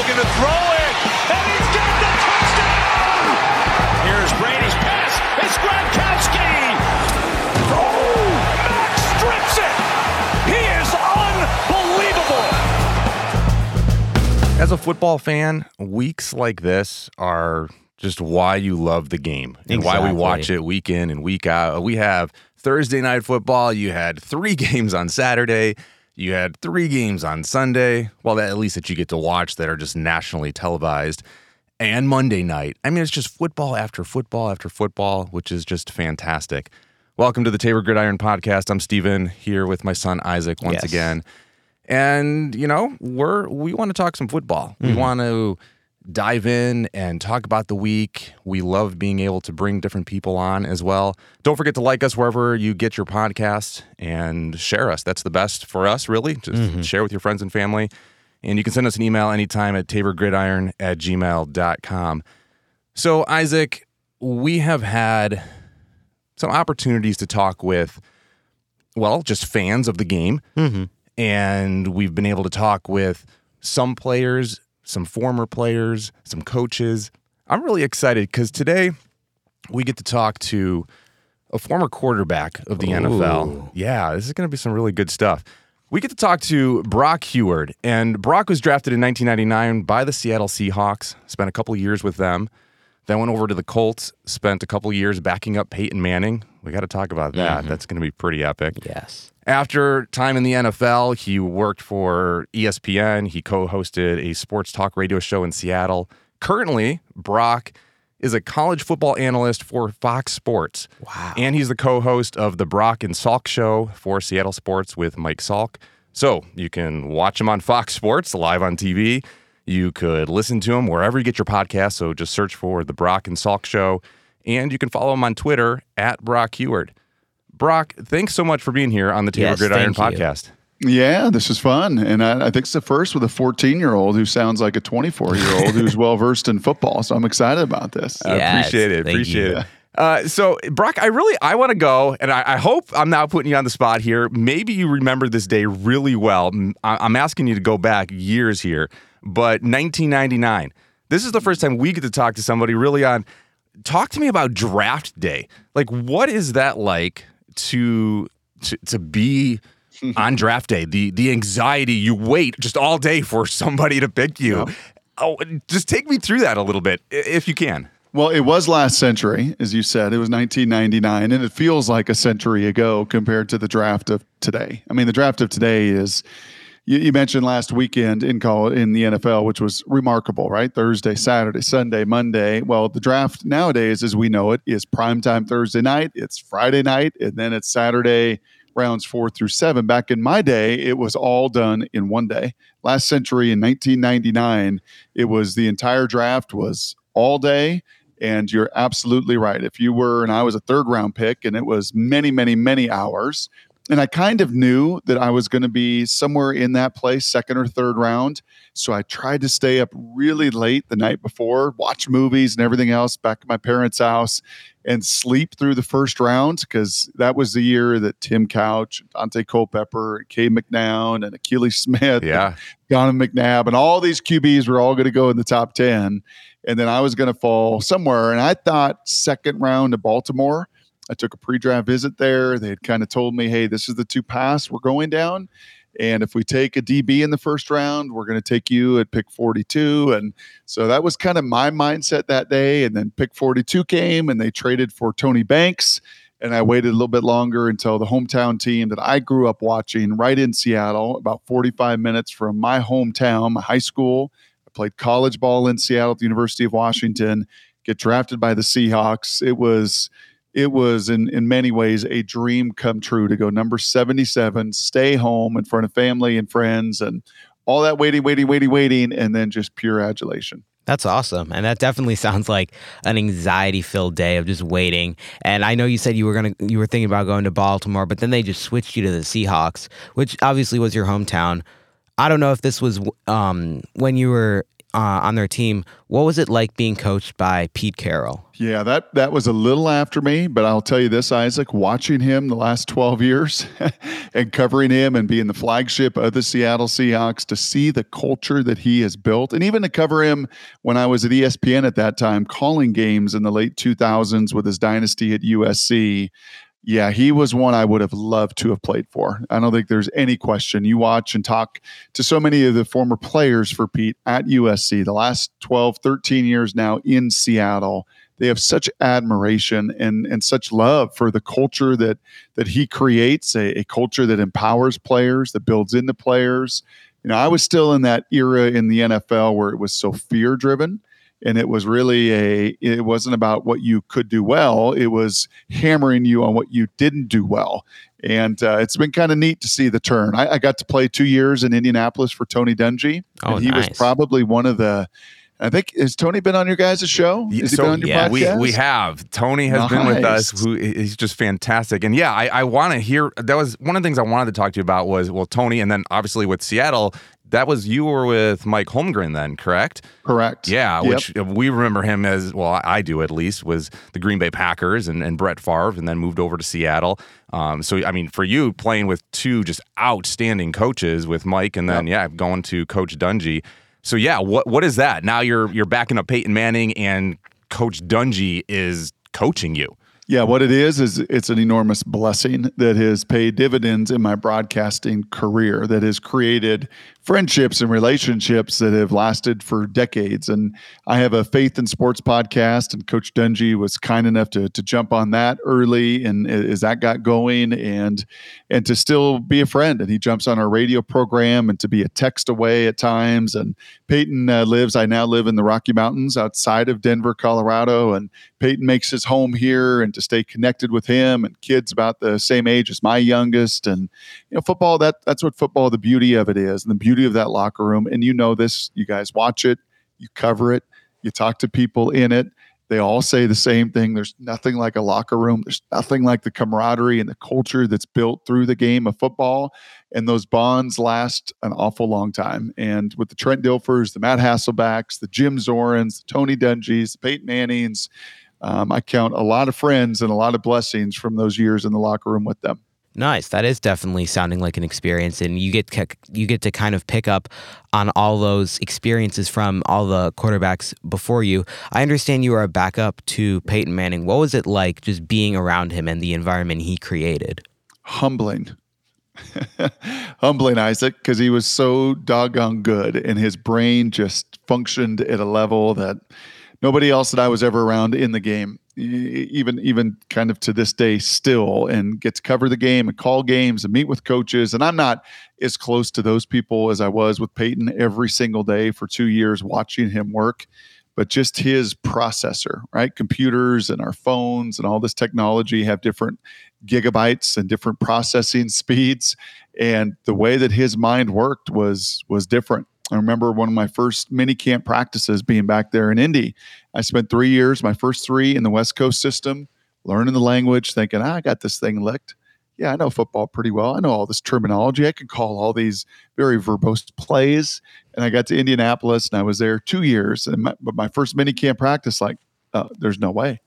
looking to throw it, and he's got the touchdown! Here's Brady's pass. It's Gronkowski! Oh, Max strips it! He is unbelievable! As a football fan, weeks like this are just why you love the game and why we watch it week in and week out. We have Thursday night football. You had three games on Saturday. You had three games on Sunday. Well, at least that you get to watch that are just nationally televised. And Monday night. I mean, it's just football after football after football, which is just fantastic. Welcome to the Tabor Gridiron Podcast. I'm Steven here with my son Isaac once Yes. again. And you know, we're we want to talk some football. We mm-hmm. want to dive in and talk about the week. We love being able to bring different people on as well. Don't forget to like us wherever you get your podcast and share us. That's the best for us, really. Just mm-hmm. share with your friends and family. And you can send us an email anytime at taborgridiron at gmail.com. So, Isaac, we have had some opportunities to talk with, well, just fans of the game mm-hmm. and we've been able to talk with some players, some former players, some coaches. I'm really excited because today we get to talk to a former quarterback of the NFL. Yeah, this is going to be some really good stuff. We get to talk to Brock Huard, and Brock was drafted in 1999 by the Seattle Seahawks. Spent a couple years with them, then went over to the Colts. Spent a couple years backing up Peyton Manning. We got to talk about that. Mm-hmm. That's going to be pretty epic. Yes. After time in the NFL, he worked for ESPN. He co hosted a sports talk radio show in Seattle. Currently, Brock is a college football analyst for Fox Sports. Wow. And he's the co host of the Brock and Salk show for Seattle Sports with Mike Salk. So you can watch him on Fox Sports live on TV. You could listen to him wherever you get your podcast. So just search for the Brock and Salk show. And you can follow him on Twitter at Brock Huard. Brock, thanks so much for being here on the Tabor Yes, Gridiron podcast. Yeah, this is fun. And I, I think it's the first with a 14 year old who sounds like a 24 year old who's well versed in football. So I'm excited about this. I appreciate it. thank Appreciate you. it. Uh, so, Brock, I really I want to go, and I, I hope I'm not putting you on the spot here. Maybe you remember this day really well. I, am asking you to go back years here, but 1999. This is the first time we get to talk to somebody really on. Talk to me about draft day. Like, what is that like to to, to be on draft day? The the anxiety you wait just all day for somebody to pick you. Oh, just take me through that a little bit, if you can. Well, it was last century, as you said. It was 1999, and it feels like a century ago compared to the draft of today. I mean, the draft of today is. You, you mentioned last weekend in call in the NFL, which was remarkable, right? Thursday, Saturday, Sunday, Monday. Well, the draft nowadays, as we know it, is primetime Thursday night. It's Friday night, and then it's Saturday rounds four through seven. Back in my day, it was all done in one day. Last century, in 1999, it was the entire draft was all day. And you're absolutely right. If you were, and I was a third round pick, and it was many, many, many hours. And I kind of knew that I was going to be somewhere in that place, second or third round. So I tried to stay up really late the night before, watch movies and everything else back at my parents' house, and sleep through the first round because that was the year that Tim Couch, Daunte Culpepper, Cade McNown, and Akili Smith, Yeah. Donovan McNabb, and all these QBs were all going to go in the top 10. And then I was going to fall somewhere. And I thought second round to Baltimore. I took a pre draft visit there. They had kind of told me, hey, this is the two paths we're going down. And if we take a DB in the first round, we're going to take you at pick 42. And so that was kind of my mindset that day. And then pick 42 came and they traded for Tony Banks. And I waited a little bit longer until the hometown team that I grew up watching right in Seattle, about 45 minutes from my hometown, my high school. Played college ball in Seattle at the University of Washington, get drafted by the Seahawks. It was it was in in many ways a dream come true to go number 77, stay home in front of family and friends and all that waiting, waiting, waiting, waiting, and then just pure adulation. That's awesome. And that definitely sounds like an anxiety filled day of just waiting. And I know you said you were gonna you were thinking about going to Baltimore, but then they just switched you to the Seahawks, which obviously was your hometown. I don't know if this was um, when you were uh, on their team. What was it like being coached by Pete Carroll? Yeah, that that was a little after me, but I'll tell you this, Isaac, watching him the last 12 years and covering him and being the flagship of the Seattle Seahawks to see the culture that he has built and even to cover him when I was at ESPN at that time calling games in the late 2000s with his dynasty at USC. Yeah, he was one I would have loved to have played for. I don't think there's any question. You watch and talk to so many of the former players for Pete at USC, the last 12, 13 years now in Seattle. They have such admiration and, and such love for the culture that that he creates, a, a culture that empowers players, that builds into players. You know, I was still in that era in the NFL where it was so fear driven and it was really a it wasn't about what you could do well it was hammering you on what you didn't do well and uh, it's been kind of neat to see the turn I, I, got to play two years in indianapolis for tony dungy oh, and he nice. was probably one of the I think has Tony been on your guys' show? Has so, yeah, we we have. Tony has nice. been with us. Who he's just fantastic. And yeah, I, I want to hear. That was one of the things I wanted to talk to you about was well, Tony, and then obviously with Seattle, that was you were with Mike Holmgren then, correct? Correct. Yeah, yep. which we remember him as well. I do at least was the Green Bay Packers and, and Brett Favre, and then moved over to Seattle. Um, so I mean, for you playing with two just outstanding coaches with Mike, and then yep. yeah, going to Coach Dungy. So yeah, what what is that? Now you're you're backing up Peyton Manning, and Coach Dungy is coaching you. Yeah, what it is is it's an enormous blessing that has paid dividends in my broadcasting career that has created friendships and relationships that have lasted for decades. And I have a faith in sports podcast, and Coach Dungy was kind enough to to jump on that early, and as that got going, and and to still be a friend. And he jumps on our radio program, and to be a text away at times. And Peyton uh, lives. I now live in the Rocky Mountains outside of Denver, Colorado, and Peyton makes his home here, and to stay connected with him and kids about the same age as my youngest, and you know, football. That that's what football. The beauty of it is, and the beauty of that locker room. And you know this, you guys watch it, you cover it, you talk to people in it. They all say the same thing. There's nothing like a locker room. There's nothing like the camaraderie and the culture that's built through the game of football. And those bonds last an awful long time. And with the Trent Dilfers, the Matt Hasselbecks, the Jim Zorns, the Tony Dungys, the Peyton Mannings, um, I count a lot of friends and a lot of blessings from those years in the locker room with them. Nice. That is definitely sounding like an experience, and you get you get to kind of pick up on all those experiences from all the quarterbacks before you. I understand you are a backup to Peyton Manning. What was it like just being around him and the environment he created? Humbling, humbling Isaac, because he was so doggone good, and his brain just functioned at a level that nobody else that I was ever around in the game even even kind of to this day still and get to cover the game and call games and meet with coaches. And i'm not as close to those people as i was with peyton every single day for two years watching him work but just his processor right? Computers and our phones and all this technology have different gigabytes and different processing speeds. And the way that his mind worked was was different I remember one of my first mini camp practices being back there in Indy. I spent three years, my first three in the West Coast system, learning the language, thinking, ah, I got this thing licked. Yeah, I know football pretty well. I know all this terminology. I can call all these very verbose plays. And I got to Indianapolis and I was there two years. And my, but my first mini camp practice, like, uh, there's no way.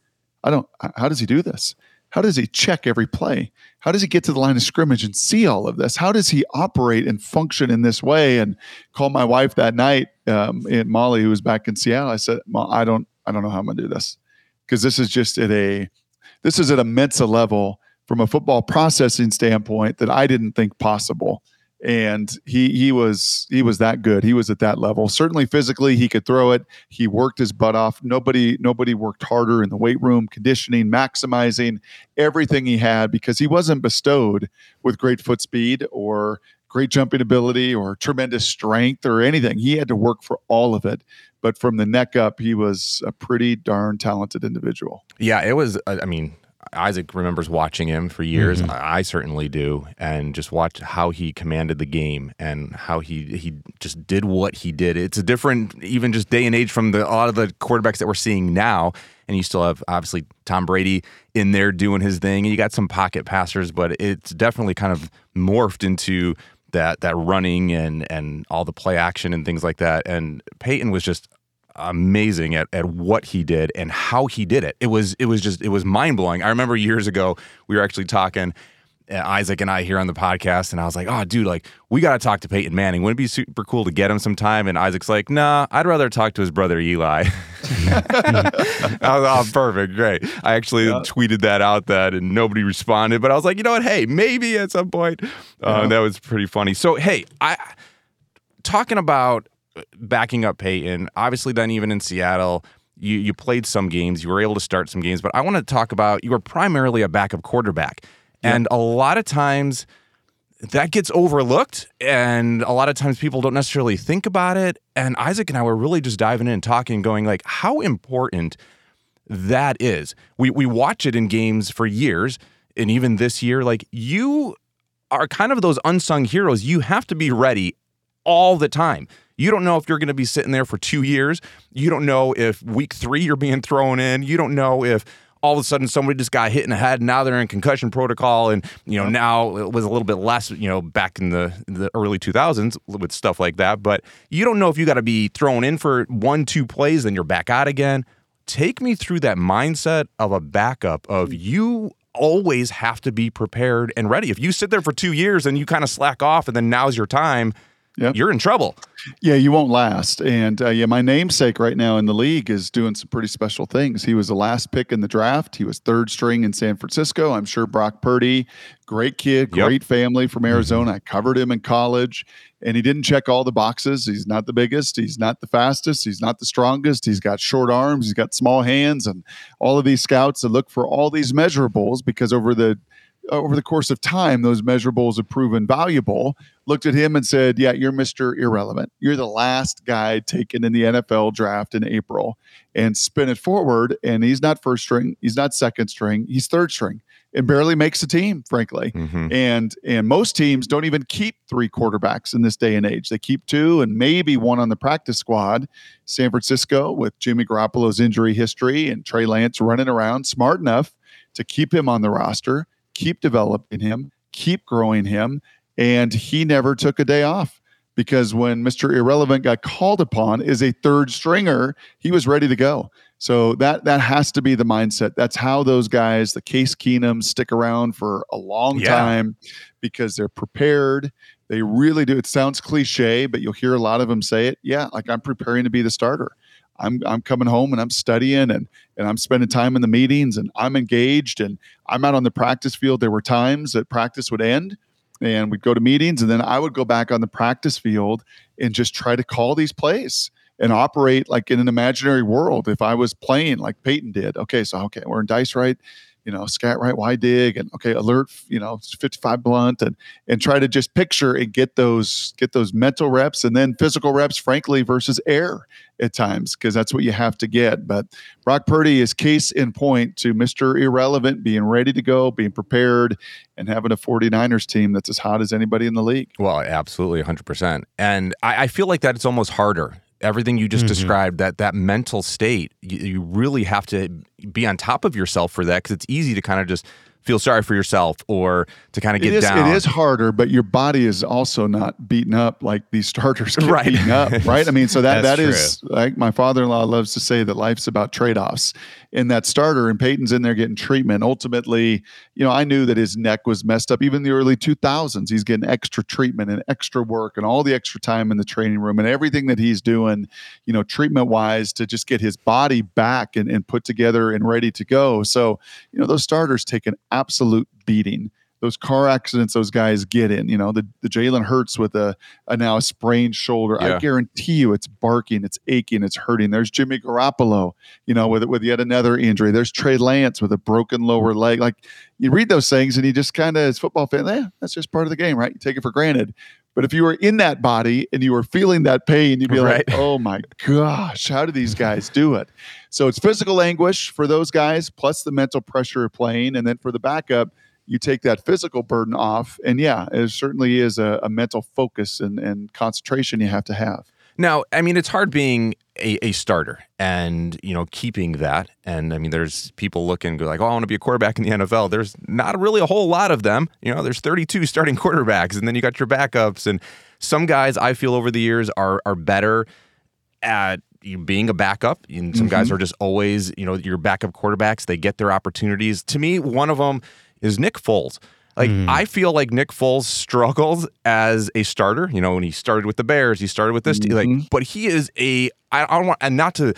I don't, how does he do this? How does he check every play? How does he get to the line of scrimmage and see all of this? How does he operate and function in this way? And call my wife that night, um, and Molly, who was back in Seattle. I said, I don't, I don't know how I'm gonna do this because this is just at a, this is at a Mensa level from a football processing standpoint that I didn't think possible and he he was he was that good. He was at that level. Certainly physically, he could throw it. He worked his butt off. Nobody nobody worked harder in the weight room, conditioning, maximizing everything he had because he wasn't bestowed with great foot speed or great jumping ability or tremendous strength or anything. He had to work for all of it. But from the neck up, he was a pretty darn talented individual. Yeah, it was. I mean, Isaac remembers watching him for years. Mm-hmm. I, I, certainly do, and just watch how he commanded the game and how he he just did what he did. It's a different, even just day and age from the, a lot of the quarterbacks that we're seeing now. And you still have obviously Tom Brady in there doing his thing, and you got some pocket passers, but it's definitely kind of morphed into that that running and and all the play action and things like that. And Peyton was just amazing at, at what he did and how he did it. It was it was just it was mind blowing. I remember years ago we were actually talking uh, Isaac and I here on the podcast, and I was like, "Oh, dude, like we got to talk to Peyton Manning. Wouldn't it be super cool to get him sometime?" And Isaac's like, "Nah, I'd rather talk to his brother Eli." I was, oh, perfect, great. I actually yeah. tweeted that out that, and nobody responded, but I was like, you know what? Hey, maybe at some point. Uh, yeah. That was pretty funny. So, hey, I talking about backing up Peyton. Obviously, then even in Seattle. You, you played some games, you were able to start some games, but I want to talk about you were primarily a backup quarterback. And a lot of times that gets overlooked and a lot of times people don't necessarily think about it and Isaac and I were really just diving in and talking going like how important that is. We we watch it in games for years and even this year like you are kind of those unsung heroes. You have to be ready all the time. You don't know if you're going to be sitting there for 2 years. You don't know if week 3 you're being thrown in. You don't know if all of a sudden somebody just got hit in the head. Now they're in concussion protocol, and you know now it was a little bit less. You know, back in the the early 2000s with stuff like that. But you don't know if you got to be thrown in for one two plays, then you're back out again. Take me through that mindset of a backup of mm. you always have to be prepared and ready. If you sit there for two years and you kind of slack off, and then now's your time yep. you're in trouble. Yeah, you won't last. And uh, yeah, my namesake right now in the league is doing some pretty special things. He was the last pick in the draft. He was third string in San Francisco. I'm sure Brock Purdy, great kid, great yep. family from mm-hmm. Arizona. Mm-hmm. I covered him in college, and he didn't check all the boxes. He's not the biggest. He's not the fastest. He's not the strongest. He's got short arms. He's got small hands, and all of these scouts that look for all these measurables because over the over the course of time, those measurables have proven valuable. Looked at him and said, Yeah, you're Mr. Irrelevant. You're the last guy taken in the NFL draft in April. And spin it forward, and he's not first string, he's not second string, he's third string and barely makes a team, frankly. Mm-hmm. And and most teams don't even keep three quarterbacks in this day and age. They keep two and maybe one on the practice squad. San Francisco, with Jimmy Garoppolo's injury history and Trey Lance running around, smart enough to keep him on the roster keep developing him, keep growing him. And he never took a day off because when Mr. Irrelevant got called upon as a third stringer, he was ready to go. So that that has to be the mindset. That's how those guys, the Case Keenums, stick around for a long yeah. time because they're prepared. They really do. It sounds cliche, but you'll hear a lot of them say it. Yeah, like I'm preparing to be the starter. I'm I'm coming home and I'm studying and and I'm spending time in the meetings and I'm engaged and I'm out on the practice field. There were times that practice would end and we'd go to meetings and then I would go back on the practice field and just try to call these plays and operate like in an imaginary world. If I was playing like Peyton did, okay, so okay, we're in dice right you know, scat right, why dig, and okay, alert, you know, 55 blunt, and and try to just picture and get those get those mental reps and then physical reps, frankly, versus air at times because that's what you have to get. But Brock Purdy is case in point to Mr. Irrelevant being ready to go, being prepared, and having a 49ers team that's as hot as anybody in the league. Well, absolutely, 100%. And I, I feel like that it's almost harder everything you just mm-hmm. described that that mental state you, you, really have to be on top of yourself for that because it's easy to kind of just feel sorry for yourself or to kind of get it is, down. It is harder, but your body is also not beaten up like these starters get right. beaten up, right? I mean, so that that is like my father-in-law loves to say that life's about trade-offs. In that starter, and Peyton's in there getting treatment. Ultimately, you know, I knew that his neck was messed up. Even in the early 2000s, he's getting extra treatment and extra work and all the extra time in the training room and everything that he's doing, you know, treatment-wise to just get his body back and, and put together and ready to go. So, you know, those starters take an absolute beating. Those car accidents those guys get in, you know, the, the Jalen Hurts with a, a now a sprained shoulder. Yeah. I guarantee you it's barking, it's aching, it's hurting. There's Jimmy Garoppolo, you know, with with yet another injury. There's Trey Lance with a broken lower leg. Like you read those things and you just kind of as football fan, yeah, that's just part of the game, right? You take it for granted. But if you were in that body and you were feeling that pain, you'd be right. like, oh my gosh, how do these guys do it? So it's physical anguish for those guys, plus the mental pressure of playing. And then for the backup, you take that physical burden off. And yeah, it certainly is a, a mental focus and, and concentration you have to have. Now, I mean, it's hard being a, a starter and you know keeping that and i mean there's people looking go like oh i want to be a quarterback in the nfl there's not really a whole lot of them you know there's 32 starting quarterbacks and then you got your backups and some guys i feel over the years are are better at being a backup and some mm-hmm. guys are just always you know your backup quarterbacks they get their opportunities to me one of them is nick foles like mm. I feel like Nick Foles struggled as a starter. You know, when he started with the Bears, he started with this. Mm-hmm. Like, but he is a. I, I don't want and not to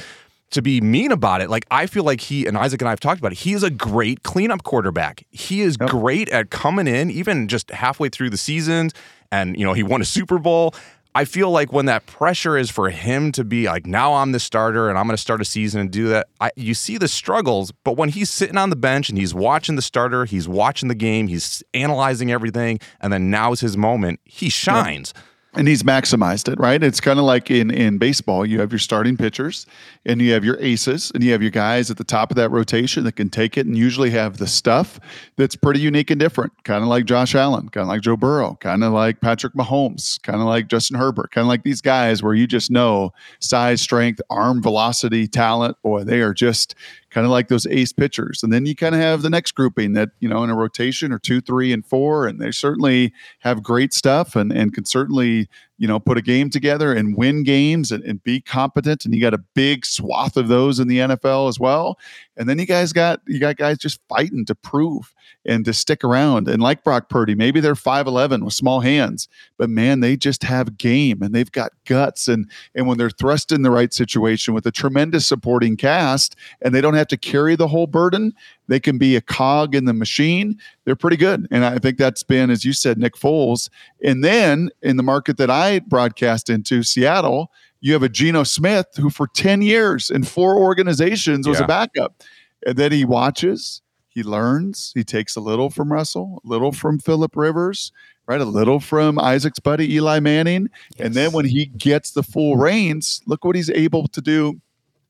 to be mean about it. Like I feel like he and Isaac and I have talked about it. He is a great cleanup quarterback. He is yep. great at coming in, even just halfway through the seasons. And you know, he won a Super Bowl. I feel like when that pressure is for him to be like, now I'm the starter and I'm going to start a season and do that, I, you see the struggles. But when he's sitting on the bench and he's watching the starter, he's watching the game, he's analyzing everything, and then now is his moment, he shines. Yep and he's maximized it, right? It's kind of like in in baseball, you have your starting pitchers and you have your aces and you have your guys at the top of that rotation that can take it and usually have the stuff that's pretty unique and different, kind of like Josh Allen, kind of like Joe Burrow, kind of like Patrick Mahomes, kind of like Justin Herbert, kind of like these guys where you just know size, strength, arm velocity, talent, boy, they are just kind of like those ace pitchers. And then you kind of have the next grouping that, you know, in a rotation or two, three, and four. And they certainly have great stuff and, and can certainly, you know, put a game together and win games and, and be competent. And you got a big swath of those in the NFL as well. And then you guys got you got guys just fighting to prove and to stick around. And like Brock Purdy, maybe they're 5'11 with small hands, but man, they just have game and they've got guts. And, and when they're thrust in the right situation with a tremendous supporting cast and they don't have to carry the whole burden, they can be a cog in the machine. They're pretty good. And I think that's been, as you said, Nick Foles. And then in the market that I broadcast into, Seattle, you have a Geno Smith who for 10 years in four organizations was yeah. a backup. And then he watches he learns. He takes a little from Russell, a little from Philip Rivers, right? A little from Isaac's buddy Eli Manning. Yes. And then when he gets the full reins, look what he's able to do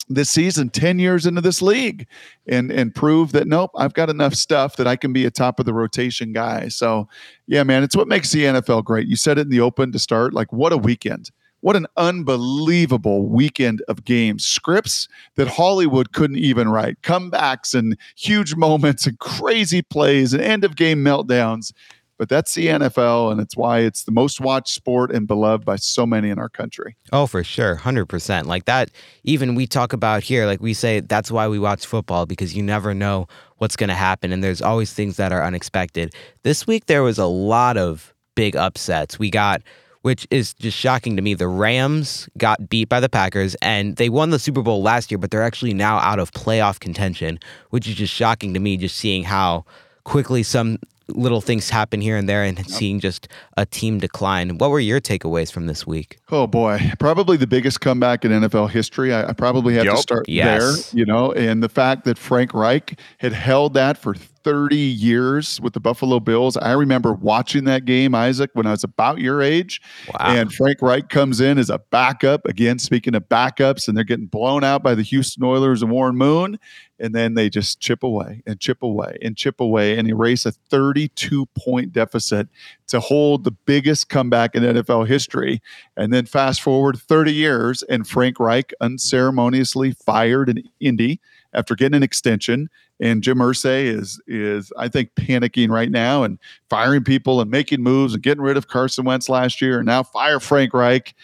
this season 10 years into this league and and prove that nope i've got enough stuff that i can be a top of the rotation guy so yeah man it's what makes the nfl great you said it in the open to start like what a weekend what an unbelievable weekend of games. Scripts that Hollywood couldn't even write, comebacks and huge moments and crazy plays and end of game meltdowns. But that's the NFL, and it's why it's the most watched sport and beloved by so many in our country. Oh, for sure. 100%. Like that, even we talk about here, like we say, that's why we watch football because you never know what's going to happen, and there's always things that are unexpected. This week, there was a lot of big upsets. We got which is just shocking to me. The Rams got beat by the Packers and they won the Super Bowl last year, but they're actually now out of playoff contention, which is just shocking to me, just seeing how quickly some little things happen here and there and seeing just a team decline. What were your takeaways from this week? Oh boy, probably the biggest comeback in NFL history. I, I probably have yep. to start yes. there, you know, and the fact that Frank Reich had held that for 30 years with the Buffalo Bills. I remember watching that game, Isaac, when I was about your age. Wow. And Frank Reich comes in as a backup. Again, speaking of backups, and they're getting blown out by the Houston Oilers and Warren Moon. And then they just chip away and chip away and chip away and erase a 32 point deficit to hold the biggest comeback in NFL history. And then fast forward 30 years, and Frank Reich unceremoniously fired in Indy after getting an extension. And Jim Irsay is is I think panicking right now and firing people and making moves and getting rid of Carson Wentz last year and now fire Frank Reich.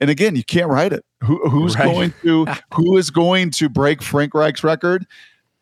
And again, you can't write it. Who, who's right. going to who is going to break Frank Reich's record?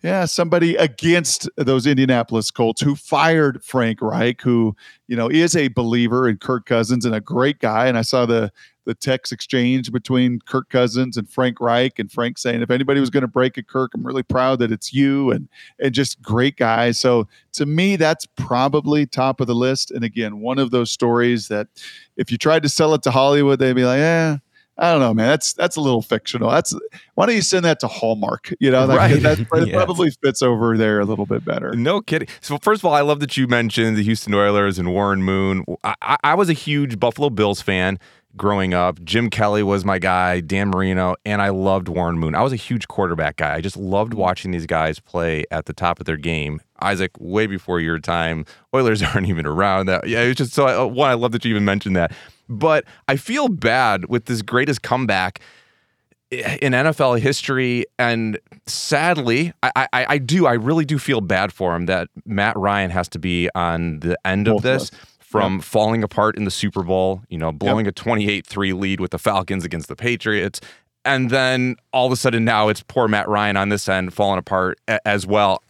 Yeah, somebody against those Indianapolis Colts who fired Frank Reich, who you know is a believer in Kirk Cousins and a great guy. And I saw the the text exchange between Kirk Cousins and Frank Reich, and Frank saying, "If anybody was going to break a Kirk, I'm really proud that it's you." And and just great guy. So to me, that's probably top of the list. And again, one of those stories that if you tried to sell it to Hollywood, they'd be like, "Yeah." I don't know, man. That's that's a little fictional. That's why don't you send that to Hallmark? You know, like, right? That, that probably fits over there a little bit better. No kidding. So first of all, I love that you mentioned the Houston Oilers and Warren Moon. I, I was a huge Buffalo Bills fan growing up. Jim Kelly was my guy, Dan Marino, and I loved Warren Moon. I was a huge quarterback guy. I just loved mm. watching these guys play at the top of their game. Isaac, way before your time, Oilers aren't even around. That yeah, it's just so. I, one, I love that you even mentioned that. But I feel bad with this greatest comeback in NFL history. And sadly, I, I, I do, I really do feel bad for him that Matt Ryan has to be on the end of Both of this. From falling apart in the Super Bowl, you know, blowing a 28 3 lead with the Falcons against the Patriots. And then all of a sudden now it's poor Matt Ryan on this end falling apart a- as well.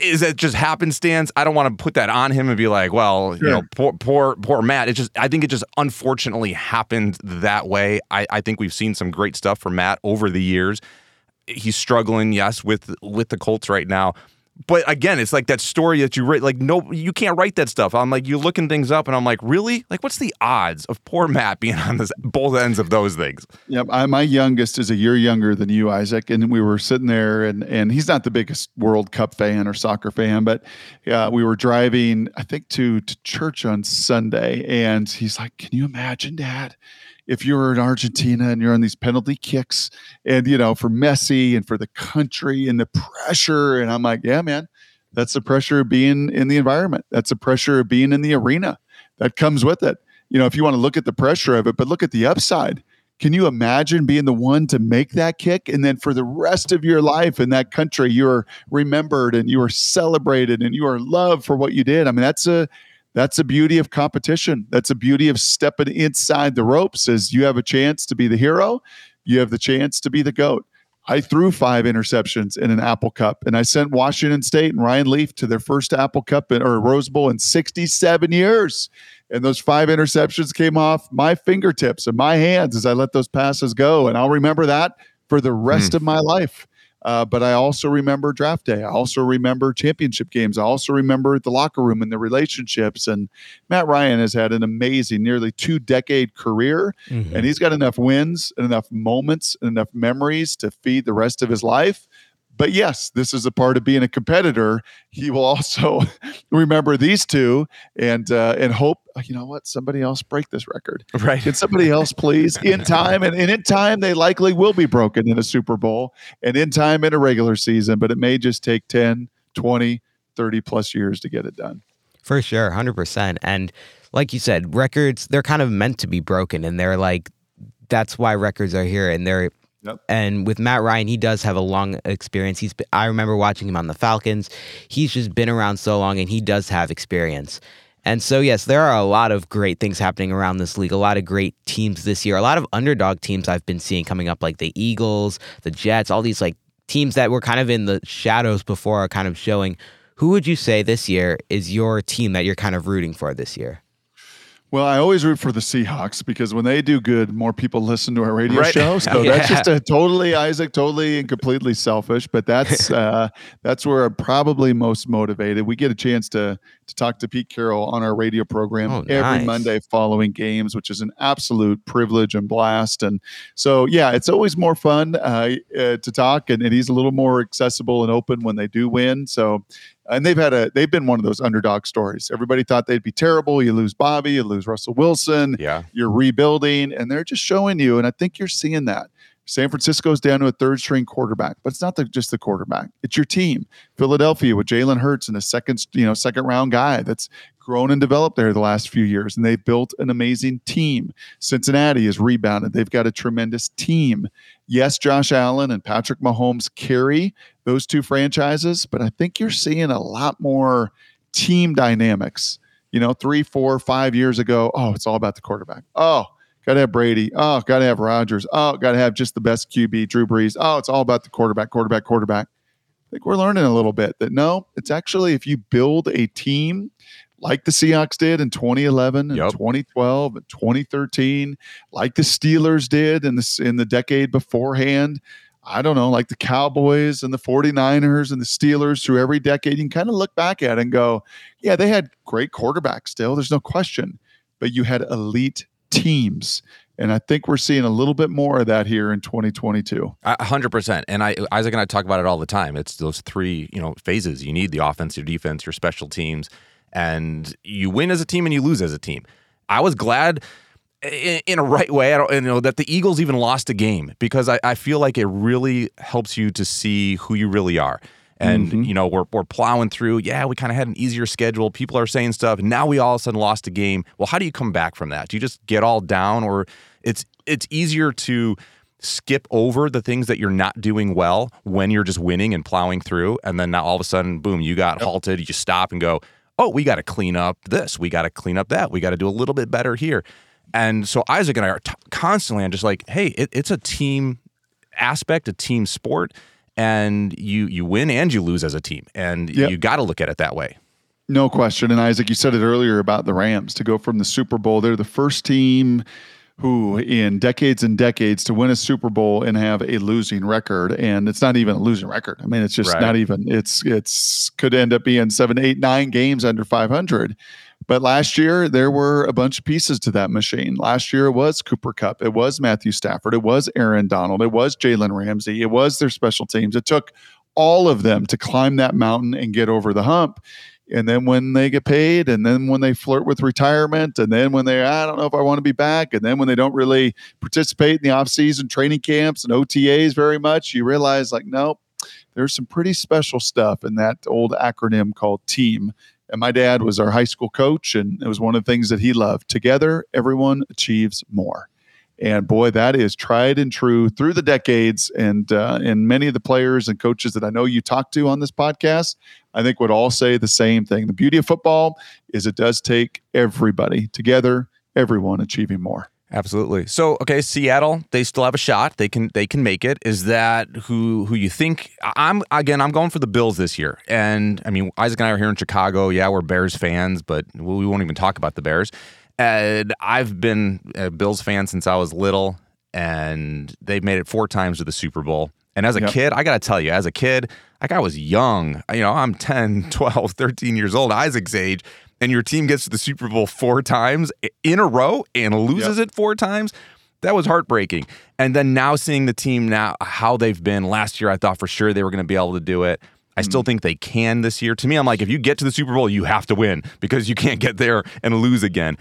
Is that just happenstance? I don't want to put that on him and be like, well, you know, poor, poor, poor Matt. It just, I think it just unfortunately happened that way. I, I think we've seen some great stuff from Matt over the years. He's struggling, yes, with with the Colts right now. But again, it's like that story that you write. Like, no, you can't write that stuff. I'm like, you're looking things up, and I'm like, really? Like, what's the odds of poor Matt being on this both ends of those things? Yep. I, my youngest is a year younger than you, Isaac, and we were sitting there, and and he's not the biggest World Cup fan or soccer fan, but uh, we were driving, I think, to to church on Sunday, and he's like, "Can you imagine, Dad?" If you're in Argentina and you're on these penalty kicks, and you know for Messi and for the country and the pressure, and I'm like, yeah, man, that's the pressure of being in the environment. That's the pressure of being in the arena. That comes with it. You know, if you want to look at the pressure of it, but look at the upside. Can you imagine being the one to make that kick? And then for the rest of your life in that country, you're remembered and you are celebrated and you are loved for what you did. I mean, that's a that's the beauty of competition. That's the beauty of stepping inside the ropes is you have a chance to be the hero. You have the chance to be the GOAT. I threw five interceptions in an Apple Cup, and I sent Washington State and Ryan Leaf to their first Apple Cup or Rose Bowl in 67 years. And those five interceptions came off my fingertips and my hands as I let those passes go. And I'll remember that for the rest hmm. of my life. Uh, but I also remember draft day. I also remember championship games. I also remember the locker room and the relationships. And Matt Ryan has had an amazing, nearly two decade career, and he's got enough wins and enough moments and enough memories to feed the rest of his life. But yes, this is a part of being a competitor. He will also remember these two and uh, and hope. You know what? Somebody else break this record. Right. Can somebody else please in time? And, and in time, they likely will be broken in a Super Bowl and in time in a regular season, but it may just take 10, 20, 30 plus years to get it done. For sure, 100%. And like you said, records, they're kind of meant to be broken and they're like that's why records are here and they're Yep. and with Matt Ryan, he does have a long experience. He's been, I remember watching him on the Falcons. He's just been around so long and he does have experience. And so yes, there are a lot of great things happening around this league. A lot of great teams this year. A lot of underdog teams I've been seeing coming up like the Eagles, the Jets, all these like teams that were kind of in the shadows before are kind of showing. Who would you say this year is your team that you're kind of rooting for this year? Well, I always root for the Seahawks because when they do good, more people listen to our radio Right. show. So Yeah. that's just a totally Isaac, totally and completely selfish. But that's uh, that's where I'm probably most motivated. We get a chance to to talk to Pete Carroll on our radio program Oh, every nice. Monday following games, which is an absolute privilege and blast. And so, yeah, it's always more fun uh, uh, to talk, and, and he's a little more accessible and open when they do win. So and they've had a they've been one of those underdog stories. Everybody thought they'd be terrible. You lose Bobby, you lose Russell Wilson, Yeah. you're rebuilding, and they're just showing you. And I think you're seeing that. San Francisco's down to a third string quarterback, but it's not the, just the quarterback; it's your team. Philadelphia with Jalen Hurts and a second, you know, second round guy that's grown and developed there the last few years, and they've built an amazing team. Cincinnati has rebounded; they've got a tremendous team. Yes, Josh Allen and Patrick Mahomes carry those two franchises, but I think you're seeing a lot more team dynamics. You know, three, four, five years ago, oh, it's all about the quarterback. Oh, got to have Brady. Oh, got to have Rodgers. Oh, got to have just the best QB, Drew Brees. Oh, it's all about the quarterback, quarterback, quarterback. I think we're learning a little bit that no, it's actually if you build a team like the Seahawks did in 2011 and Yep. 2012 and 2013, like the Steelers did in the in the decade beforehand. I don't know, like the Cowboys and the 49ers and the Steelers through every decade, you can kind of look back at it and go, yeah, they had great quarterbacks still. There's no question. But you had elite teams. And I think we're seeing a little bit more of that here in 2022. Hundred percent. And I, Isaac and I talk about it all the time. It's those three, you know, phases. You need the offense, your defense, your special teams, and you win as a team and you lose as a team. I was glad in, in a right way. I don't, you know, that the Eagles even lost a game because I, I feel like it really helps you to see who you really are. And mm-hmm. you know, we're we're plowing through. Yeah, we kind of had an easier schedule. People are saying stuff. Now we all of a sudden lost a game. Well, how do you come back from that? Do you just get all down, or it's it's easier to skip over the things that you're not doing well when you're just winning and plowing through. And then now all of a sudden, boom, you got halted. You stop and go, oh, we got to clean up this. We got to clean up that. We got to do a little bit better here. And so Isaac and I are t- constantly on just like, hey, it, it's a team aspect, a team sport, and you you win and you lose as a team, and Yep. you got to look at it that way. No question. And Isaac, you said it earlier about the Rams to go from the Super Bowl. They're the first team who, in decades and decades, to win a Super Bowl and have a losing record. And it's not even a losing record. I mean, it's just Right. not even. It's it's could end up being seven, eight, nine games under five hundred. But last year there were a bunch of pieces to that machine. Last year it was Cooper Kupp, it was Matthew Stafford, it was Aaron Donald, it was Jalen Ramsey, it was their special teams. It took all of them to climb that mountain and get over the hump. And then when they get paid, and then when they flirt with retirement, and then when they, I don't know if I want to be back, and then when they don't really participate in the offseason training camps and OTAs very much, you realize, like, nope, there's some pretty special stuff in that old acronym called team. And my dad was our high school coach, and it was one of the things that he loved. Together, everyone achieves more. And boy, that is tried and true through the decades. And uh, and many of the players and coaches that I know you talk to on this podcast, I think would all say the same thing. The beauty of football is it does take everybody together, everyone achieving more. Absolutely. So, okay, Seattle, they still have a shot. They can they can make it. Is that who who you think? I'm again. I'm going for the Bills this year. And I mean, Isaac and I are here in Chicago. Yeah, we're Bears fans, but we won't even talk about the Bears. And I've been a Bills fan since I was little, and they've made it four times to the Super Bowl. And as a Yep. kid, I got to tell you, as a kid, like I was young. You know, I'm 10, 12, 13 years old, Isaac's age, and your team gets to the Super Bowl four times in a row and loses it four times. That was heartbreaking. And then now seeing the team now, how they've been last year, I thought for sure they were going to be able to do it. I still Mm. think they can this year. To me, I'm like, if you get to the Super Bowl, you have to win because you can't get there and lose again.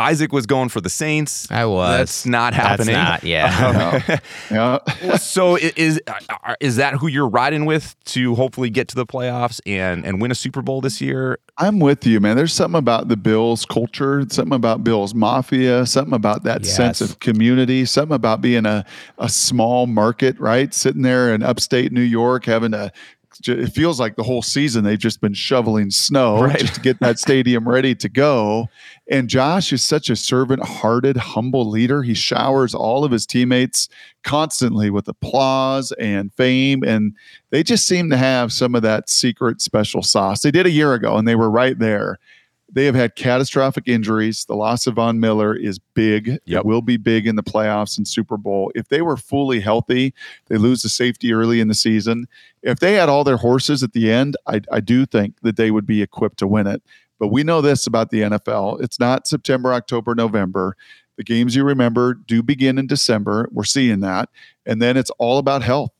Isaac was going for the Saints. I was. That's not happening. That's happening. not, yeah. Um, yeah. so is uh, is that who you're riding with to hopefully get to the playoffs and and win a Super Bowl this year? I'm with you, man. There's something about the Bills culture, something about Bills Mafia, something about that sense of community, something about being a, a small market, right? Sitting there in upstate New York, having to, it feels like the whole season they've just been shoveling snow Right. just to get that stadium ready to go. And Josh is such a servant hearted, humble leader. He showers all of his teammates constantly with applause and fame. And they just seem to have some of that secret special sauce. They did a year ago and they were right there. They have had catastrophic injuries. The loss of Von Miller is big. Yep. It will be big in the playoffs and Super Bowl. If they were fully healthy, they lose the safety early in the season. If they had all their horses at the end, I, I do think that they would be equipped to win it. But we know this about the NFL it's not September, October, November. The games you remember do begin in December. We're seeing that. And then it's all about health.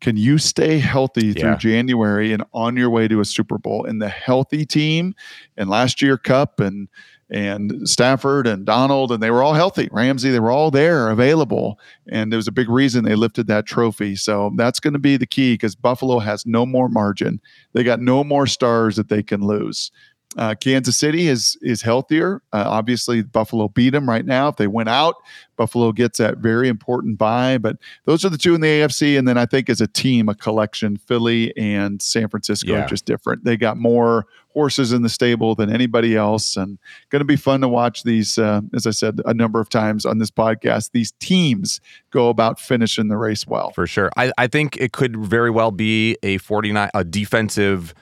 Can you stay healthy through Yeah. January and on your way to a Super Bowl? And the healthy team, and last year Kupp and and Stafford and Donald, and they were all healthy. Ramsey, they were all there available. And there was a big reason they lifted that trophy. So that's going to be the key because Buffalo has no more margin. They got no more stars that they can lose. Uh, Kansas City is is healthier. Uh, obviously, Buffalo beat them right now. If they went out, Buffalo gets that very important buy. But those are the two in the AFC. And then I think as a team, a collection, Philly and San Francisco Yeah. are just different. They got more horses in the stable than anybody else, and going to be fun to watch these. Uh, as I said a number of times on this podcast, these teams go about finishing the race well. For sure. I, I think it could very well be a 49 a defensive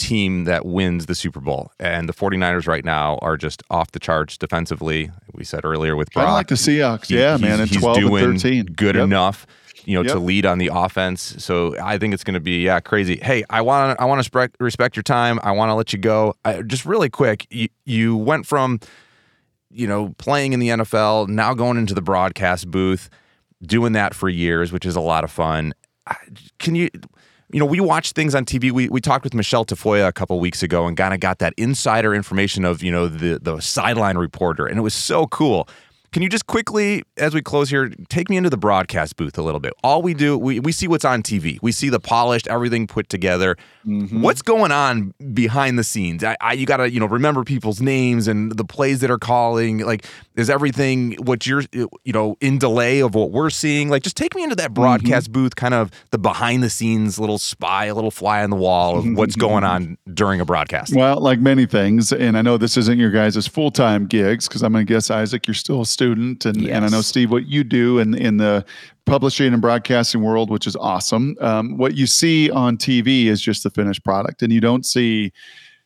team that wins the Super Bowl. And the 49ers right now are just off the charts defensively. We said earlier with Brock. of like the Seahawks, he- yeah, he's- man. And he's twelve doing and thirteen, good Yep. enough, you know, to lead on the offense. So I think it's going to be yeah crazy. Hey, I want to I want to respect respect your time. I want to let you go. I, just really quick, you, you went from you know playing in the NFL, now going into the broadcast booth, doing that for years, which is a lot of fun. Can you? You know, we watch things on TV. We, we talked with Michelle Tafoya a couple weeks ago and kind of got that insider information of, you know, the, the sideline reporter. And it was so cool. Can you just quickly, as we close here, take me into the broadcast booth a little bit? All we do, we, we see what's on TV. We see the polished, everything put together. Mm-hmm. What's going on behind the scenes? I, I, you got to, you know, remember people's names and the plays that are calling. Like, is everything what you're, you know, in delay of what we're seeing? Like, just take me into that broadcast Mm-hmm. booth, kind of the behind the scenes little spy, a little fly on the wall of what's going on during a broadcast. Well, like many things, and I know this isn't your guys' full time gigs because I'm going to guess, Isaac, you're still a student, and, and I know Steve, what you do in in the publishing and broadcasting world, which is awesome. Um, what you see on TV is just the finished product, and you don't see,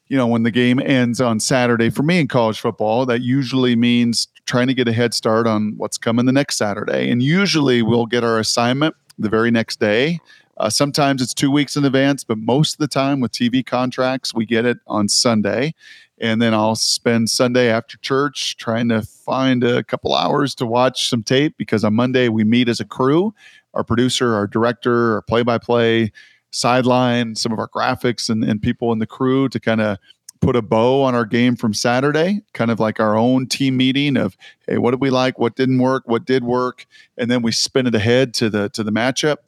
you know, when the game ends on Saturday. For me in college football, that usually means trying to get a head start on what's coming the next Saturday, and usually we'll get our assignment the very next day. Uh, sometimes it's two weeks in advance, but most of the time with TV contracts, we get it on Sunday. And then I'll spend Sunday after church trying to find a couple hours to watch some tape because on Monday we meet as a crew our producer, our director, our play by play, sideline, some of our graphics, and, and people in the crew to kind of put a bow on our game from Saturday, kind of like our own team meeting of, hey, what did we like? What didn't work? What did work? And then we spin it ahead to the to the matchup.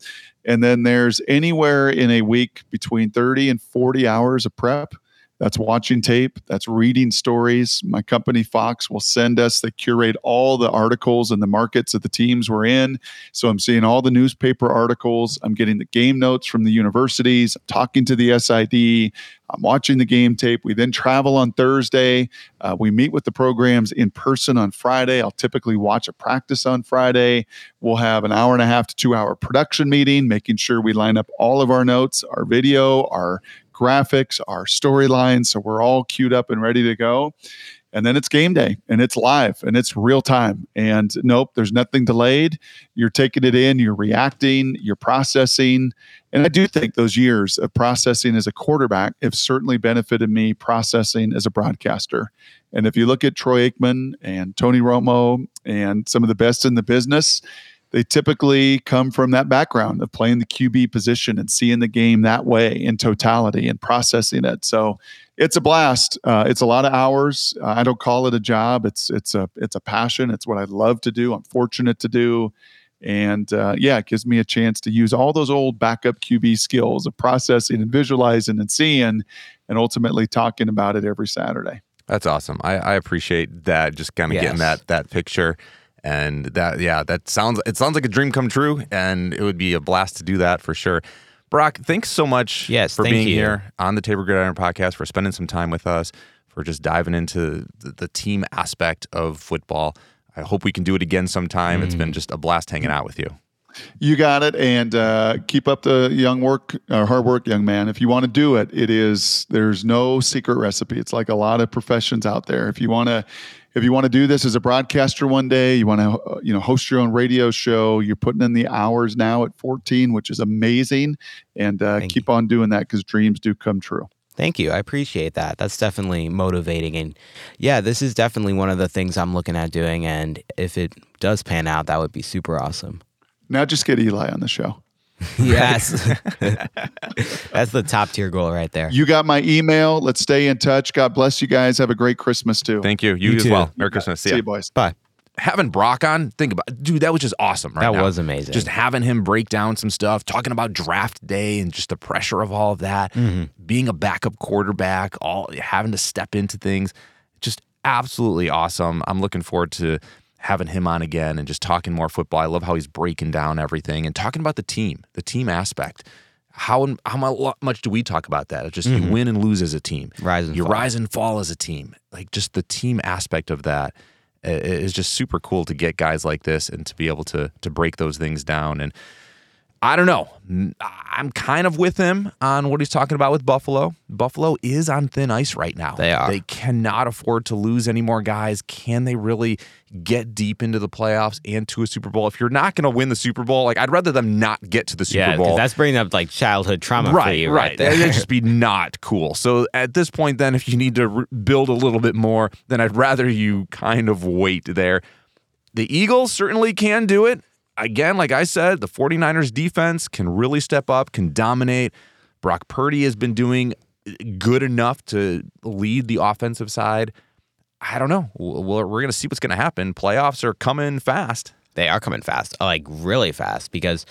And then there's anywhere in a week between 30 and 40 hours of prep. That's watching tape, that's reading stories. My company, Fox, will send us, they curate all the articles and the markets of the teams we're in. So I'm seeing all the newspaper articles. I'm getting the game notes from the universities. I'm talking to the SID. I'm watching the game tape. We then travel on Thursday. Uh, we meet with the programs in person on Friday. I'll typically watch a practice on Friday. We'll have an hour and a half to two hour production meeting, making sure we line up all of our notes, our video, our graphics, our storylines. So we're all queued up and ready to go. And then it's game day and it's live and it's real time. And nope, there's nothing delayed. You're taking it in, you're reacting, you're processing. And I do think those years of processing as a quarterback have certainly benefited me processing as a broadcaster. And if you look at Troy Aikman and Tony Romo and some of the best in the business, they typically come from that background of playing the QB position and seeing the game that way in totality and processing it. So it's a blast. Uh, it's a lot of hours. Uh, I don't call it a job. It's it's a it's a passion. It's what I love to do. I'm fortunate to do, and uh, yeah, it gives me a chance to use all those old backup QB skills of processing and visualizing and seeing, and ultimately talking about it every Saturday. That's awesome. I, I appreciate that. Just kind of getting that that picture, and that yeah, that sounds it sounds like a dream come true, and it would be a blast to do that for sure. Brock, thanks so much Yes, for being you. here on the Tabor Gridiron podcast, for spending some time with us, for just diving into the, the team aspect of football. I hope we can do it again sometime. It's been just a blast hanging out with you. You got it, and uh, keep up the young work, uh, hard work, young man. If you want to do it, it is there's no secret recipe. It's like a lot of professions out there. If you want to, if you want to do this as a broadcaster one day, you want to, you know, host your own radio show. You're putting in the hours now at 14, which is amazing, and uh, keep on doing that because dreams do come true. Thank you. I appreciate that. That's definitely motivating. And yeah, this is definitely one of the things I'm looking at doing. And if it does pan out, that would be super awesome. Now just get Eli on the show. Yes. That's the top tier goal right there. You got my email. Let's stay in touch. God bless you guys. Have a great Christmas too. Thank you. You, You as too. well. Merry Christmas. See See you, boys. Bye. having Brock on, think about dude, that was just awesome right That now. was amazing. Just having him break down some stuff, talking about draft day and just the pressure of all of that, Mm-hmm. being a backup quarterback, all having to step into things. Just absolutely awesome. I'm looking forward to having him on again and just talking more football. I love how he's breaking down everything and talking about the team, the team aspect. How how much do we talk about that? It's just you win and lose as a team. Mm-hmm. Rise and you fall. rise and fall as a team. Like just the team aspect of that is just super cool to get guys like this and to be able to to break those things down. And I don't know. Mm, I'm kind of with him on what he's talking about with Buffalo. Buffalo is on thin ice right now. They are. They cannot afford to lose any more guys. Can they really get deep into the playoffs and to a Super Bowl? If you're not going to win the Super Bowl, like I'd rather them not get to the Super yeah, Bowl. that's bringing up like childhood trauma for right, you, right? right That'd just be not cool. So at this point, then, if you need to re- build a little bit more, then I'd rather you kind of wait there. The Eagles certainly can do it. Again, like I said, the 49ers defense can really step up, can dominate. Brock Purdy has been doing uh, good enough to lead the offensive side. I don't know. We're, we're going to see what's going to happen. Playoffs are coming fast. They are coming fast, like really fast, because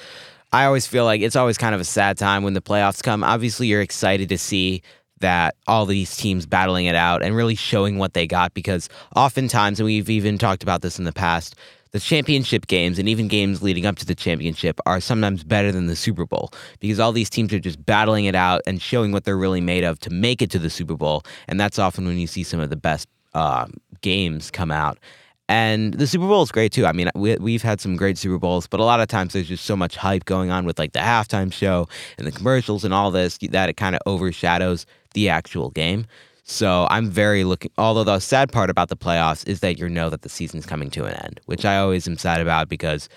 I always feel like it's always kind of a sad time when the playoffs come. Obviously, you're excited to see that all these teams battling it out and really showing what they got because oftentimes, and we've even talked about this in the past, the championship games and even games leading up to the championship are sometimes better than the Super Bowl because all these teams are just battling it out and showing what they're really made of to make it to the Super Bowl. And that's often when you see some of the best uh, games come out. And the Super Bowl is great too. I mean, we, we've had some great Super Bowls, but a lot of times there's just so much hype going on with like the halftime show and the commercials and all this that it kind of overshadows the actual game. So I'm very looking. Although the sad part about the playoffs is that you know that the season's coming to an end, which I always am sad about because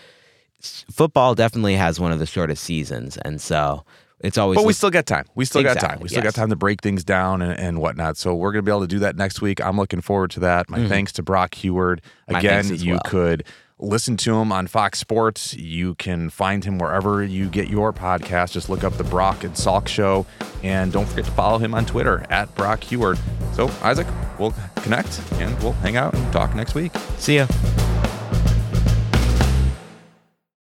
football definitely has one of the shortest seasons, and so it's always. But we still got time. We still Exactly, got time. We still yes. got time to break things down and, and whatnot. So we're going to be able to do that next week. I'm looking forward to that. My thanks to Brock Huard. Mm-hmm. Again, you well. could listen to him on Fox Sports. You can find him wherever you get your podcast. Just look up the Brock and Salk Show, and don't forget to follow him on Twitter at Brock Huard. So Isaac, we'll connect and we'll hang out and talk next week. see ya.